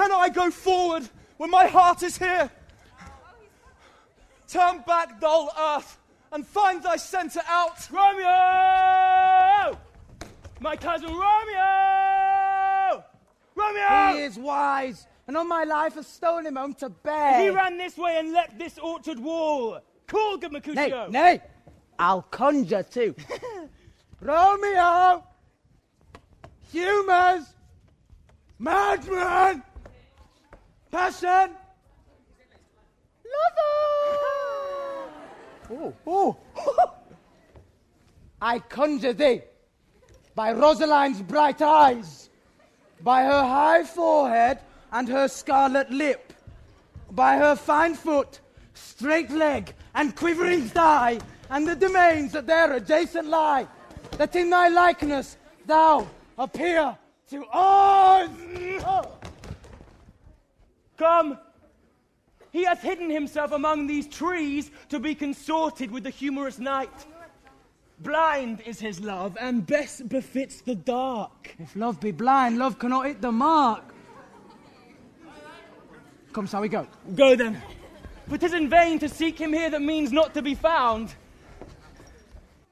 can I go forward when my heart is here? Turn back, dull earth, and find thy centre out. Romeo! My cousin Romeo! Romeo! He is wise, and on my life has stolen him home to bed. He ran this way and leapt this orchard wall. Call, good Nay, Mercutio. nay, I'll conjure too. Romeo! Humors! Madman! Passion! Lover! Oh, oh. I conjure thee by Rosaline's bright eyes, by her high forehead and her scarlet lip, by her fine foot, straight leg, and quivering thigh, and the domains that there adjacent lie, that in thy likeness thou appear to us. Come. He hath hidden himself among these trees to be consorted with the humorous night. Blind is his love, and best befits the dark. If love be blind, love cannot hit the mark. Come, shall we go? Go then. For 'tis in vain to seek him here that means not to be found.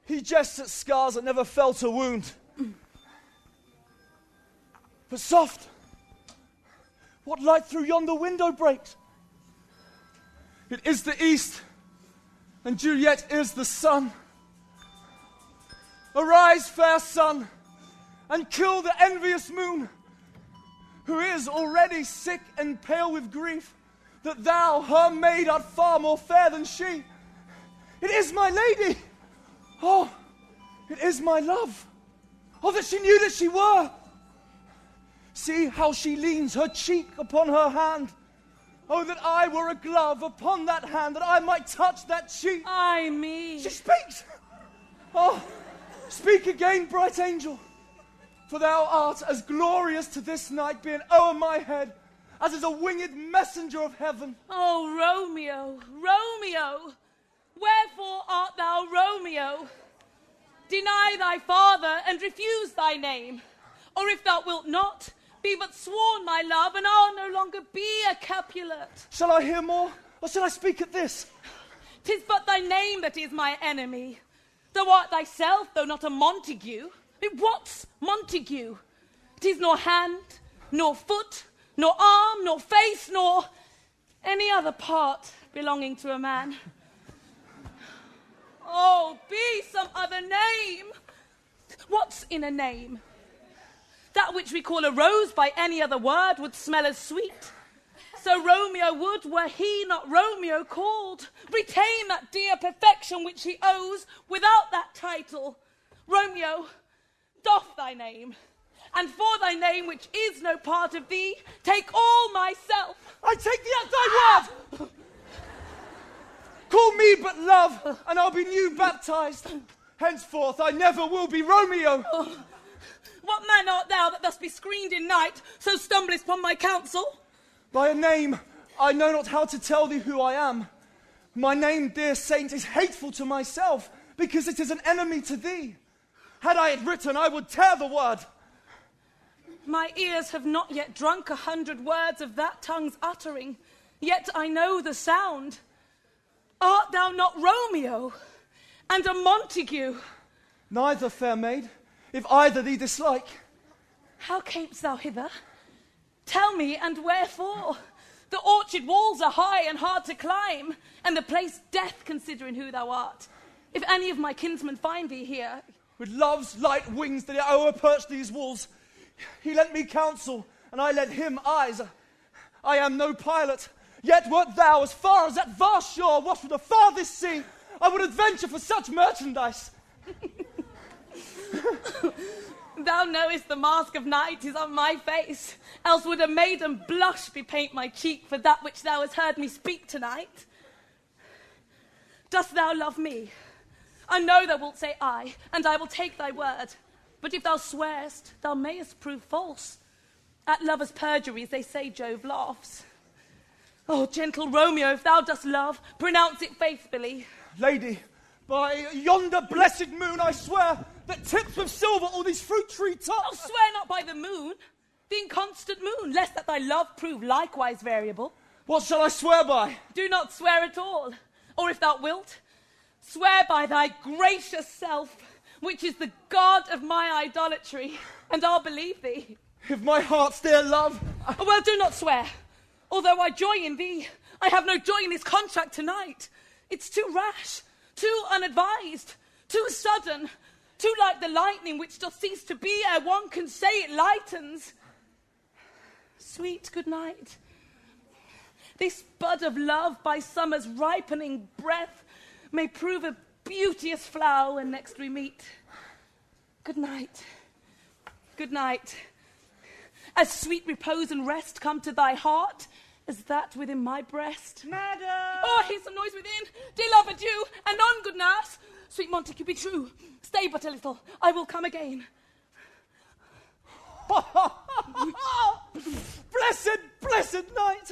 He jests at scars that never felt a wound. But soft! What light through yonder window breaks? It is the east, and Juliet is the sun. Arise, fair sun, and kill the envious moon, who is already sick and pale with grief, that thou, her maid, art far more fair than she. It is my lady! Oh, it is my love! Oh, that she knew that she were! See how she leans her cheek upon her hand. Oh, that I were a glove upon that hand, that I might touch that cheek. Ay me. She speaks! Oh, speak again, bright angel. For thou art as glorious to this night being o'er my head as is a winged messenger of heaven. Oh, Romeo, Romeo, wherefore art thou Romeo? Deny thy father and refuse thy name. Or if thou wilt not, be but sworn my love, and I'll no longer be a Capulet. Shall I hear more, or shall I speak at this? Tis but thy name that is my enemy. Thou art thyself, though not a Montague. What's Montague? Tis nor hand, nor foot, nor arm, nor face, nor any other part belonging to a man. Oh, be some other name. What's in a name? That which we call a rose by any other word would smell as sweet. So Romeo would, were he not Romeo called, retain that dear perfection which he owes without that title. Romeo, doff thy name, and for thy name which is no part of thee, take all myself. I take thee at thy word! Call me but love, and I'll be new baptized. Henceforth I never will be Romeo. What man art thou thus be screened in night, so stumblest upon my counsel? By a name, I know not how to tell thee who I am. My name, dear saint, is hateful to myself, because it is an enemy to thee. Had I it written, I would tear the word. My ears have not yet drunk a hundred words of that tongue's uttering, yet I know the sound. Art thou not Romeo and a Montague? Neither, fair maid, if either thee dislike. How camest thou hither? Tell me, and wherefore? The orchard walls are high and hard to climb, and the place death, considering who thou art. If any of my kinsmen find thee here, With love's light wings did I o'erperch these walls. He lent me counsel, and I lent him eyes. I am no pilot, yet wert thou as far as that vast shore, what from the farthest sea, I would adventure for such merchandise. thou knowest the mask of night is on my face, else would a maiden blush bepaint my cheek for that which thou hast heard me speak tonight. Dost thou love me? I know thou wilt say aye, and I will take thy word. But if thou swearest, thou mayest prove false. At lovers' perjuries, they say Jove laughs. Oh, gentle Romeo, if thou dost love, pronounce it faithfully. Lady, by yonder blessed moon, I swear that tips with silver all these fruit tree tops. Oh, swear not by the moon. the inconstant moon, lest that thy love prove likewise variable. What shall I swear by? Do not swear at all, or if thou wilt, swear by thy gracious self, which is the God of my idolatry, and I'll believe thee. If my heart's dear love. Oh, well, do not swear. Although I joy in thee, I have no joy in this contract tonight. It's too rash, too unadvised, too sudden, too like the lightning which doth cease to be ere one can say it lightens. Sweet good night. This bud of love by summer's ripening breath may prove a beauteous flower when next we meet. Good night. Good night. As sweet repose and rest come to thy heart as that within my breast. Madam! Oh, I hear some noise within. Dear love, adieu, and on, good nurse. Sweet Montague, be true. Stay but a little. I will come again. blessed, blessed night!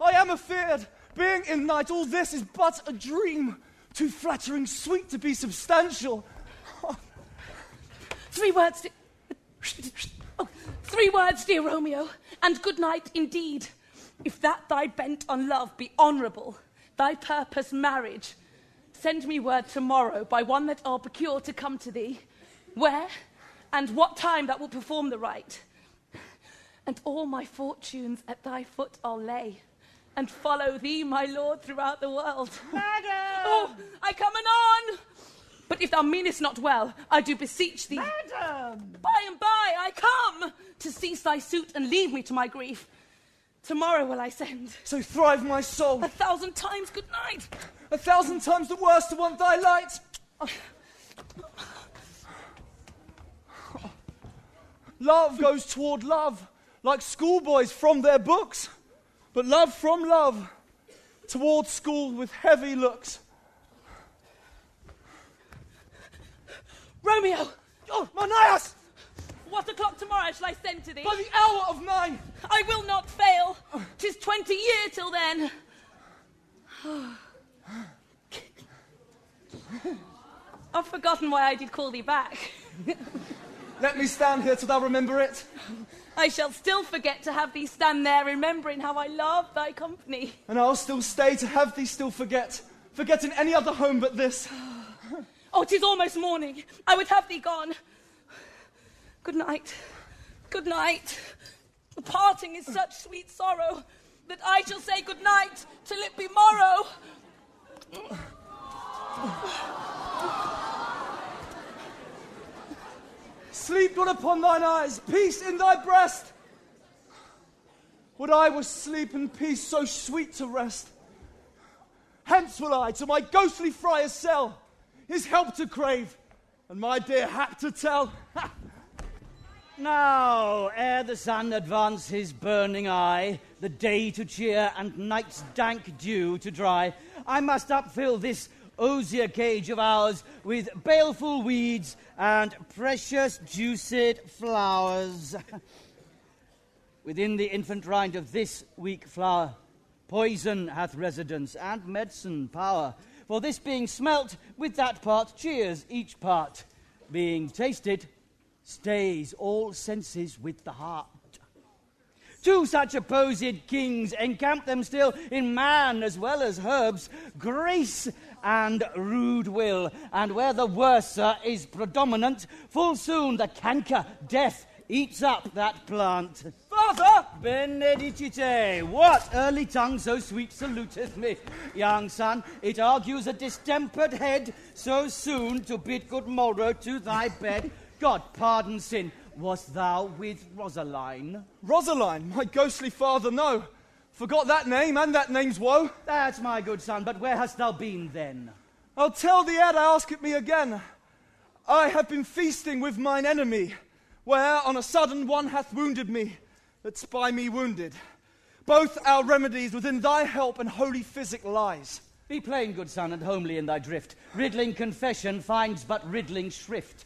I am afeard. Being in night, all this is but a dream. Too flattering sweet to be substantial. Three words. De- oh, three words, dear Romeo, and good night indeed. If that thy bent on love be honourable, thy purpose marriage, send me word tomorrow by one that I'll procure to come to thee, where and what time that will perform the rite. And all my fortunes at thy foot I'll lay, and follow thee, my lord, throughout the world. Madam! Oh, I come anon! But if thou meanest not well, I do beseech thee. Madam! By and by I come to cease thy suit and leave me to my grief. Tomorrow will I send. So thrive my soul. A thousand times good night. A thousand times the worse to want thy light. Love goes toward love, like schoolboys from their books. But love from love, toward school with heavy looks. Romeo, Oh, Manias! What o'clock tomorrow shall I send to thee? By the hour of nine! I will not fail. Tis twenty year till then. I've forgotten why I did call thee back. Let me stand here till thou remember it. I shall still forget to have thee stand there, remembering how I love thy company. And I'll still stay to have thee still forget, forgetting any other home but this. Oh, tis almost morning. I would have thee gone. Good night. Good night. The parting is such sweet sorrow that I shall say good night till it be morrow. Sleep good upon thine eyes, peace in thy breast. Would I was sleep and peace so sweet to rest. Hence will I to my ghostly friar's cell, his help to crave, and my dear hap to tell. Now, ere the sun advance his burning eye, the day to cheer and night's dank dew to dry, I must upfill this osier cage of ours with baleful weeds and precious juiced flowers. Within the infant rind of this weak flower, poison hath residence and medicine power. For this being smelt with that part cheers each part. Being tasted, stays all senses with the heart. Two such opposed kings encamp them still in man as well as herbs, grace and rude will. And where the worser is predominant, full soon the canker, death, eats up that plant. Father! Benedicite, what early tongue so sweet saluteth me? Young son, it argues a distempered head so soon to bid good morrow to thy bed. God pardon sin, Was thou with Rosaline? Rosaline, my ghostly father, no. Forgot that name and that name's woe. That's my good son, but where hast thou been then? I'll tell thee ere thou ask it me again. I have been feasting with mine enemy, where on a sudden one hath wounded me, that's by me wounded. Both our remedies within thy help and holy physic lies. Be plain, good son, and homely in thy drift. Riddling confession finds but riddling shrift.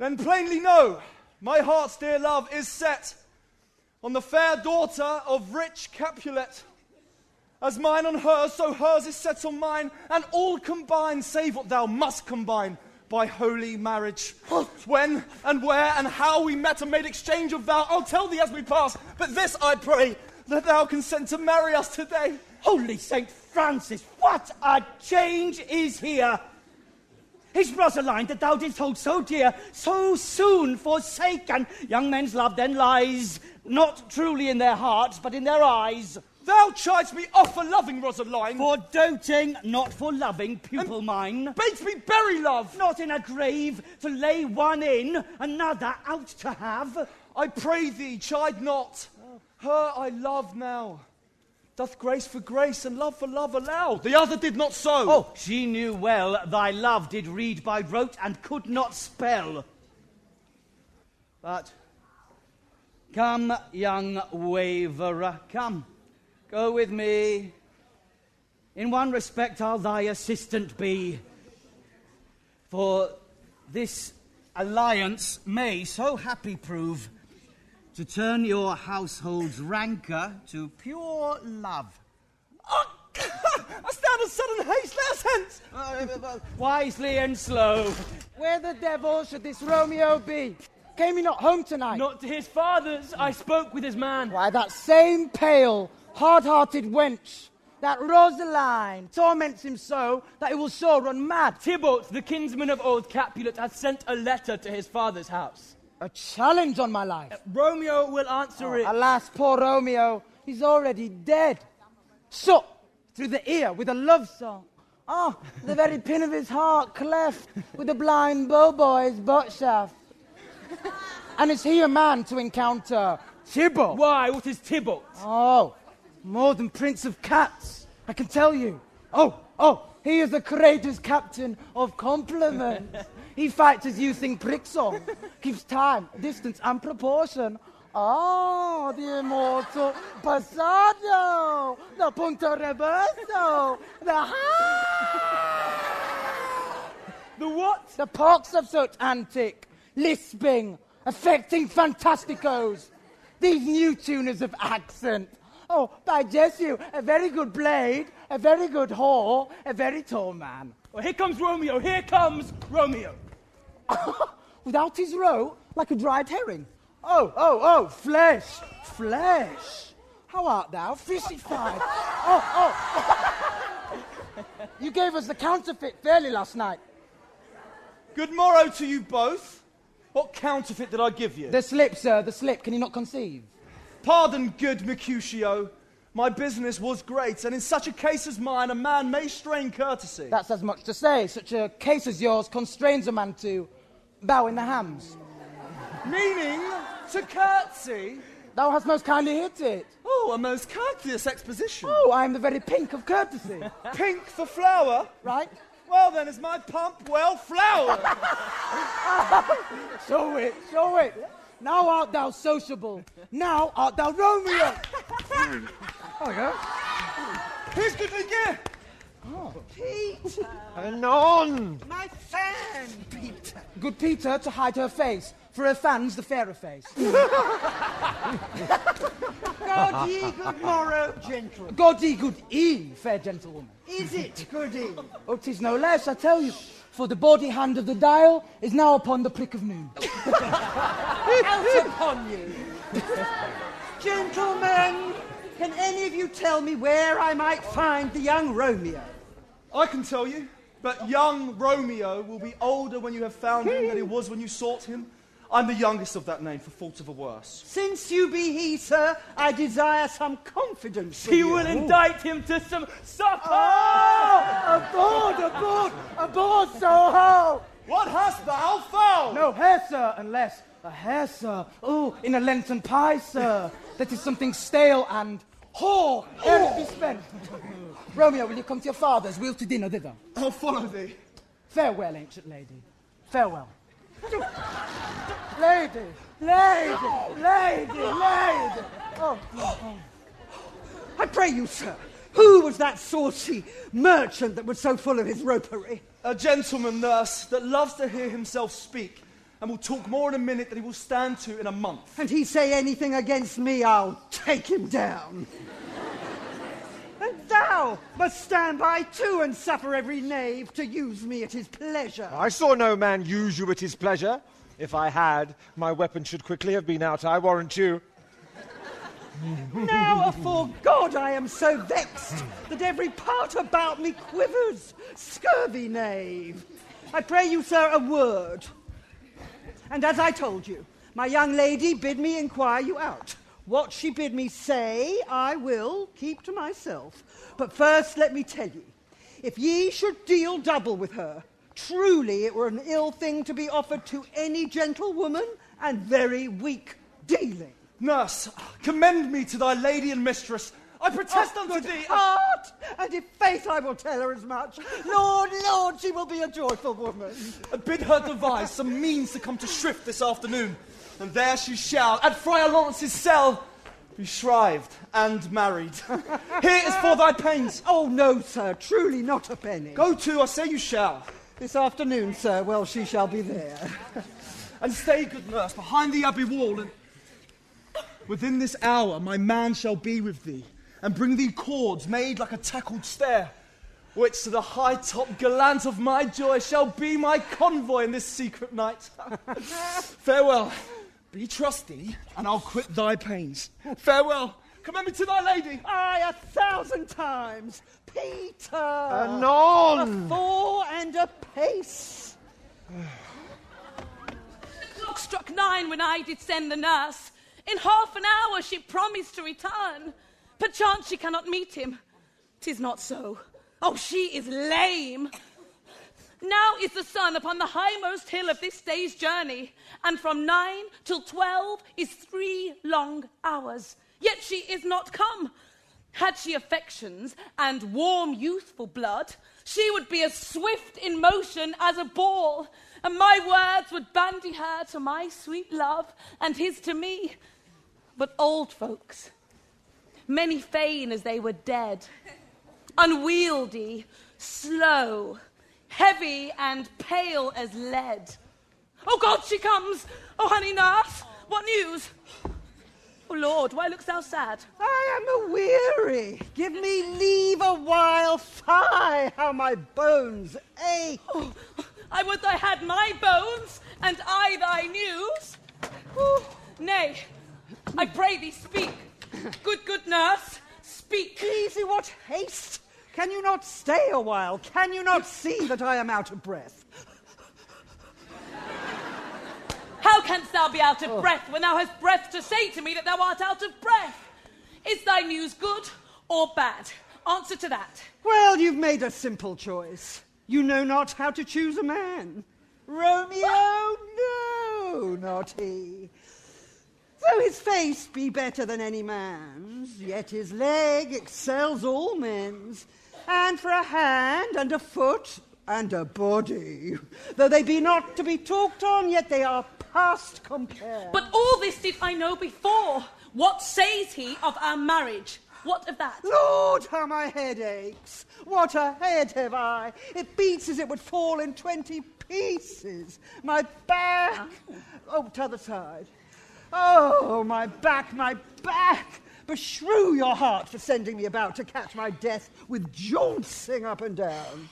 Then plainly know, my heart's dear love is set on the fair daughter of rich Capulet. As mine on hers, so hers is set on mine, and all combine, save what thou must combine, by holy marriage. When and where and how we met and made exchange of vow, I'll tell thee as we pass. But this I pray, that thou consent to marry us today. Holy St. Francis, what a change is here! Is Rosaline that thou didst hold so dear, so soon forsaken? Young men's love then lies not truly in their hearts, but in their eyes. Thou chidest me off for loving Rosaline. For doting, not for loving, pupil mine. Bade me bury love. Not in a grave to lay one in, another out to have. I pray thee, chide not. Her I love now. Doth grace for grace and love for love allow? The other did not so. Oh, she knew well thy love did read by rote and could not spell. But come, young waverer, come, go with me. In one respect, I'll thy assistant be. For this alliance may so happy prove to turn your household's rancor to pure love. Oh, I stand in sudden haste. Let us hence. Wisely and slow. Where the devil should this Romeo be? Came he not home tonight? Not to his father's. I spoke with his man. Why, that same pale, hard hearted wench, that Rosaline, torments him so that he will sure run mad. Tybalt, the kinsman of old Capulet, has sent a letter to his father's house. A challenge on my life. Romeo will answer it. Alas, poor Romeo, he's already dead. Shot through the ear with a love song. Ah, the very pin of his heart cleft with a blind bow boy's butt shaft. And is he a man to encounter Tybalt? Why, what is Tybalt? Oh, more than Prince of Cats, I can tell you. Oh, oh, he is a courageous captain of compliments. he fights as using prick song, keeps time, distance, and proportion. Oh, the immortal Passado, the Punto Reverso, the ha! The what? the pox of such antic, lisping, affecting fantasticos. These new tuners of accent. Oh, by Jesu, a very good blade, a very good whore, a very tall man. Well, here comes Romeo. Here comes Romeo. Without his roe, like a dried herring. Oh, oh, oh, flesh, flesh. How art thou? Fishified. oh, oh. you gave us the counterfeit fairly last night. Good morrow to you both. What counterfeit did I give you? The slip, sir, the slip. Can you not conceive? Pardon, good Mercutio. My business was great, and in such a case as mine, a man may strain courtesy. That's as much to say. Such a case as yours constrains a man to bow in the hams. Meaning to curtsy. Thou hast most kindly hit it. Oh, a most courteous exposition. Oh, I am the very pink of courtesy. Pink for flower. right? Well, then, is my pump well flowered? Show it, show it. Now art thou sociable. Now art thou Romeo. there we go. Who's good again? Oh. Peter! Anon! My fan, Peter. Good Peter to hide her face, for her fan's the fairer face. God ye good morrow, gentlemen. God ye good e, fair gentlewoman. Is it good ye? Oh, 'tis no less, I tell you. For the body hand of the dial is now upon the prick of noon. Out upon you. Gentlemen, can any of you tell me where I might find the young Romeo? I can tell you, but young Romeo will be older when you have found him than he was when you sought him. I'm the youngest of that name, for fault of a worse. Since you be he, sir, I desire some confidence. from He you. will oh. indict him to some supper. Oh, ah, aboard, aboard, aboard, Soho! What hast thou found? No hare, sir, unless a hare, sir. Oh, in a Lenten pie, sir. That is something stale and whore ere it be spent. Romeo, will you come to your father's? We'll to dinner thither. I'll follow thee. Farewell, ancient lady. Farewell. Lady, lady, lady, lady. Oh, oh, oh, I pray you, sir, who was that saucy merchant that was so full of his ropery? A gentleman, nurse, that loves to hear himself speak, and will talk more in a minute than he will stand to in a month. And he say anything against me, I'll take him down. Thou must stand by too and suffer every knave to use me at his pleasure. I saw no man use you at his pleasure. If I had, my weapon should quickly have been out, I warrant you. now, afore God, I am so vexed that every part about me quivers. Scurvy knave. I pray you, sir, a word. And as I told you, my young lady bid me inquire you out. What she bid me say, I will keep to myself. But first, let me tell ye, if ye should deal double with her, truly it were an ill thing to be offered to any gentlewoman, and very weak dealing. Nurse, commend me to thy lady and mistress. I protest Oh, unto thee. heart, and if faith I will tell her as much. Lord, Lord, she will be a joyful woman. and bid her devise some means to come to Shrift this afternoon, and there she shall, at Friar Lawrence's cell, be shrived and married. Here is for thy pains. Oh, no, sir, truly not a penny. Go to, I say you shall. This afternoon, sir, well, she shall be there. And stay, good nurse, behind the abbey wall, and within this hour my man shall be with thee, and bring thee cords made like a tackled stair, which to the high top gallant of my joy shall be my convoy in this secret night. Farewell. Be trusty, and I'll quit thy pains. Farewell. Commend me to thy lady. Aye, a thousand times. Peter! Anon! A four and a pace. The clock struck nine when I did send the nurse. In half an hour she promised to return. Perchance she cannot meet him. Tis not so. Oh, she is lame. Now is the sun upon the highmost hill of this day's journey, and from nine till twelve is three long hours. Yet she is not come. Had she affections and warm youthful blood, she would be as swift in motion as a ball, and my words would bandy her to my sweet love, and his to me. But old folks, many feign as they were dead, unwieldy, slow, heavy, and pale as lead. Oh God, she comes! Oh, honey nurse, what news? Oh Lord, why lookst thou sad? I am a weary. Give me leave a while. Fie, how my bones ache. Oh, I would I had my bones, and I thy news. Whew. Nay, I pray thee speak. Good, good nurse, speak. Easy, what haste! Can you not stay a while? Can you not see that I am out of breath? How canst thou be out of oh. breath when thou hast breath to say to me that thou art out of breath? Is thy news good or bad? Answer to that. Well, you've made a simple choice. You know not how to choose a man. Romeo, no, not he. Though his face be better than any man's, yet his leg excels all men's. And for a hand and a foot and a body, though they be not to be talked on, yet they are past compare. But all this did I know before. What says he of our marriage? What of that? Lord, how my head aches. What a head have I. It beats as it would fall in twenty pieces. My back. Ah. Oh, t'other side. Oh, my back, my back. Beshrew your heart for sending me about to catch my death with jauncing up and down.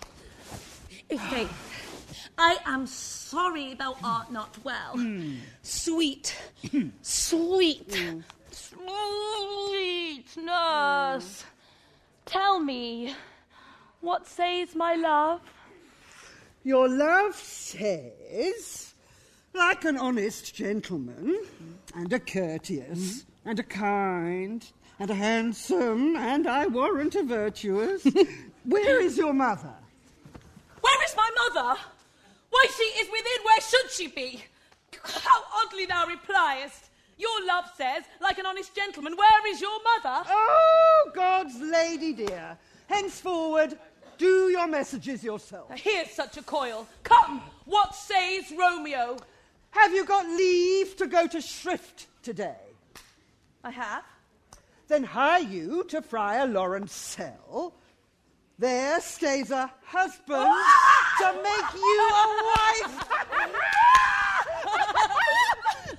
Faith, I am sorry thou art not well. Sweet, sweet, sweet nurse, tell me, what says my love? Your love says, like an honest gentleman, and a courteous, and a kind, and a handsome, and I warrant a virtuous. Where is your mother? Where is my mother? Why, she is within. Where should she be? How oddly thou repliest. Your love says, like an honest gentleman, where is your mother? Oh, God's lady dear. Henceforward, do your messages yourself. Here's such a coil. Come, what says Romeo? Have you got leave to go to Shrift today? I have. Then hie you to Friar Lawrence cell. There stays a husband to make you a wife.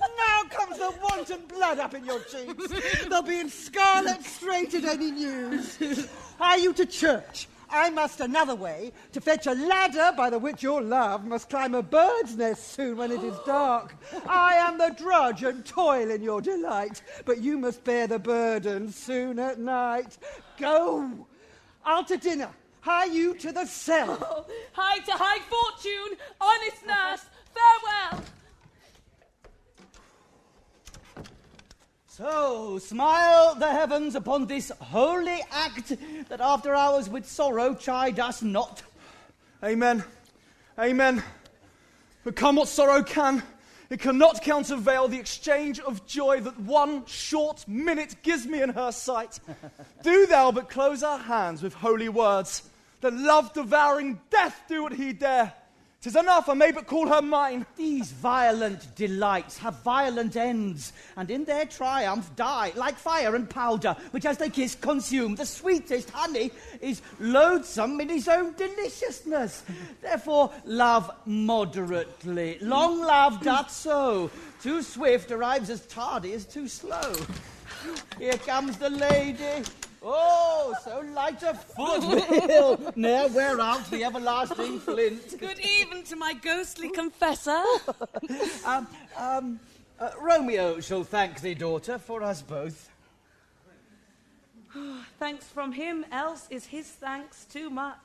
now comes the wanton blood up in your cheeks. They'll be in scarlet straight at any news. Are you to church? I must another way to fetch a ladder by the which your love must climb a bird's nest soon when it is dark. I am the drudge and toil in your delight, but you must bear the burden soon at night. Go! I'll to dinner. Hie you to the cell. Oh, to high fortune, honest nurse, farewell. So, smile the heavens upon this holy act that after hours with sorrow chide us not. Amen. Amen. But come what sorrow can, it cannot countervail the exchange of joy that one short minute gives me in her sight. do thou but close our hands with holy words, that love devouring death do what he dare. 'Tis enough, I may but call her mine. These violent delights have violent ends, and in their triumph die like fire and powder, which as they kiss consume. The sweetest honey is loathsome in his own deliciousness. Therefore, love moderately. Long love doth so. Too swift arrives as tardy as too slow. Here comes the lady. Oh, so light a foot will ne'er wear out the everlasting flint. Good even to my ghostly confessor. Um, um, uh, Romeo shall thank thee, daughter, for us both. Thanks from him, else is his thanks too much.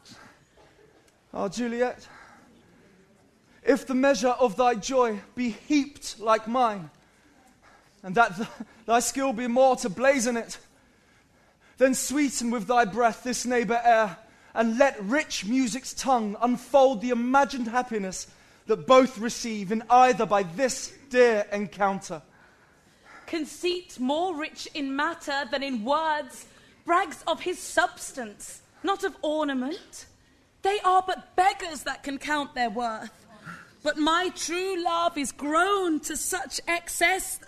Ah, Juliet, if the measure of thy joy be heaped like mine, and that th- thy skill be more to blazon it, then sweeten with thy breath this neighbour air, and let rich music's tongue unfold the imagined happiness that both receive in either by this dear encounter. Conceit more rich in matter than in words brags of his substance, not of ornament. They are but beggars that can count their worth. But my true love is grown to such excess,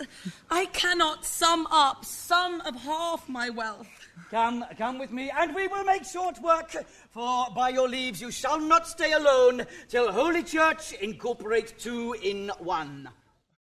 I cannot sum up some of half my wealth. Come, come with me, and we will make short work. For by your leaves you shall not stay alone till Holy Church incorporate two in one.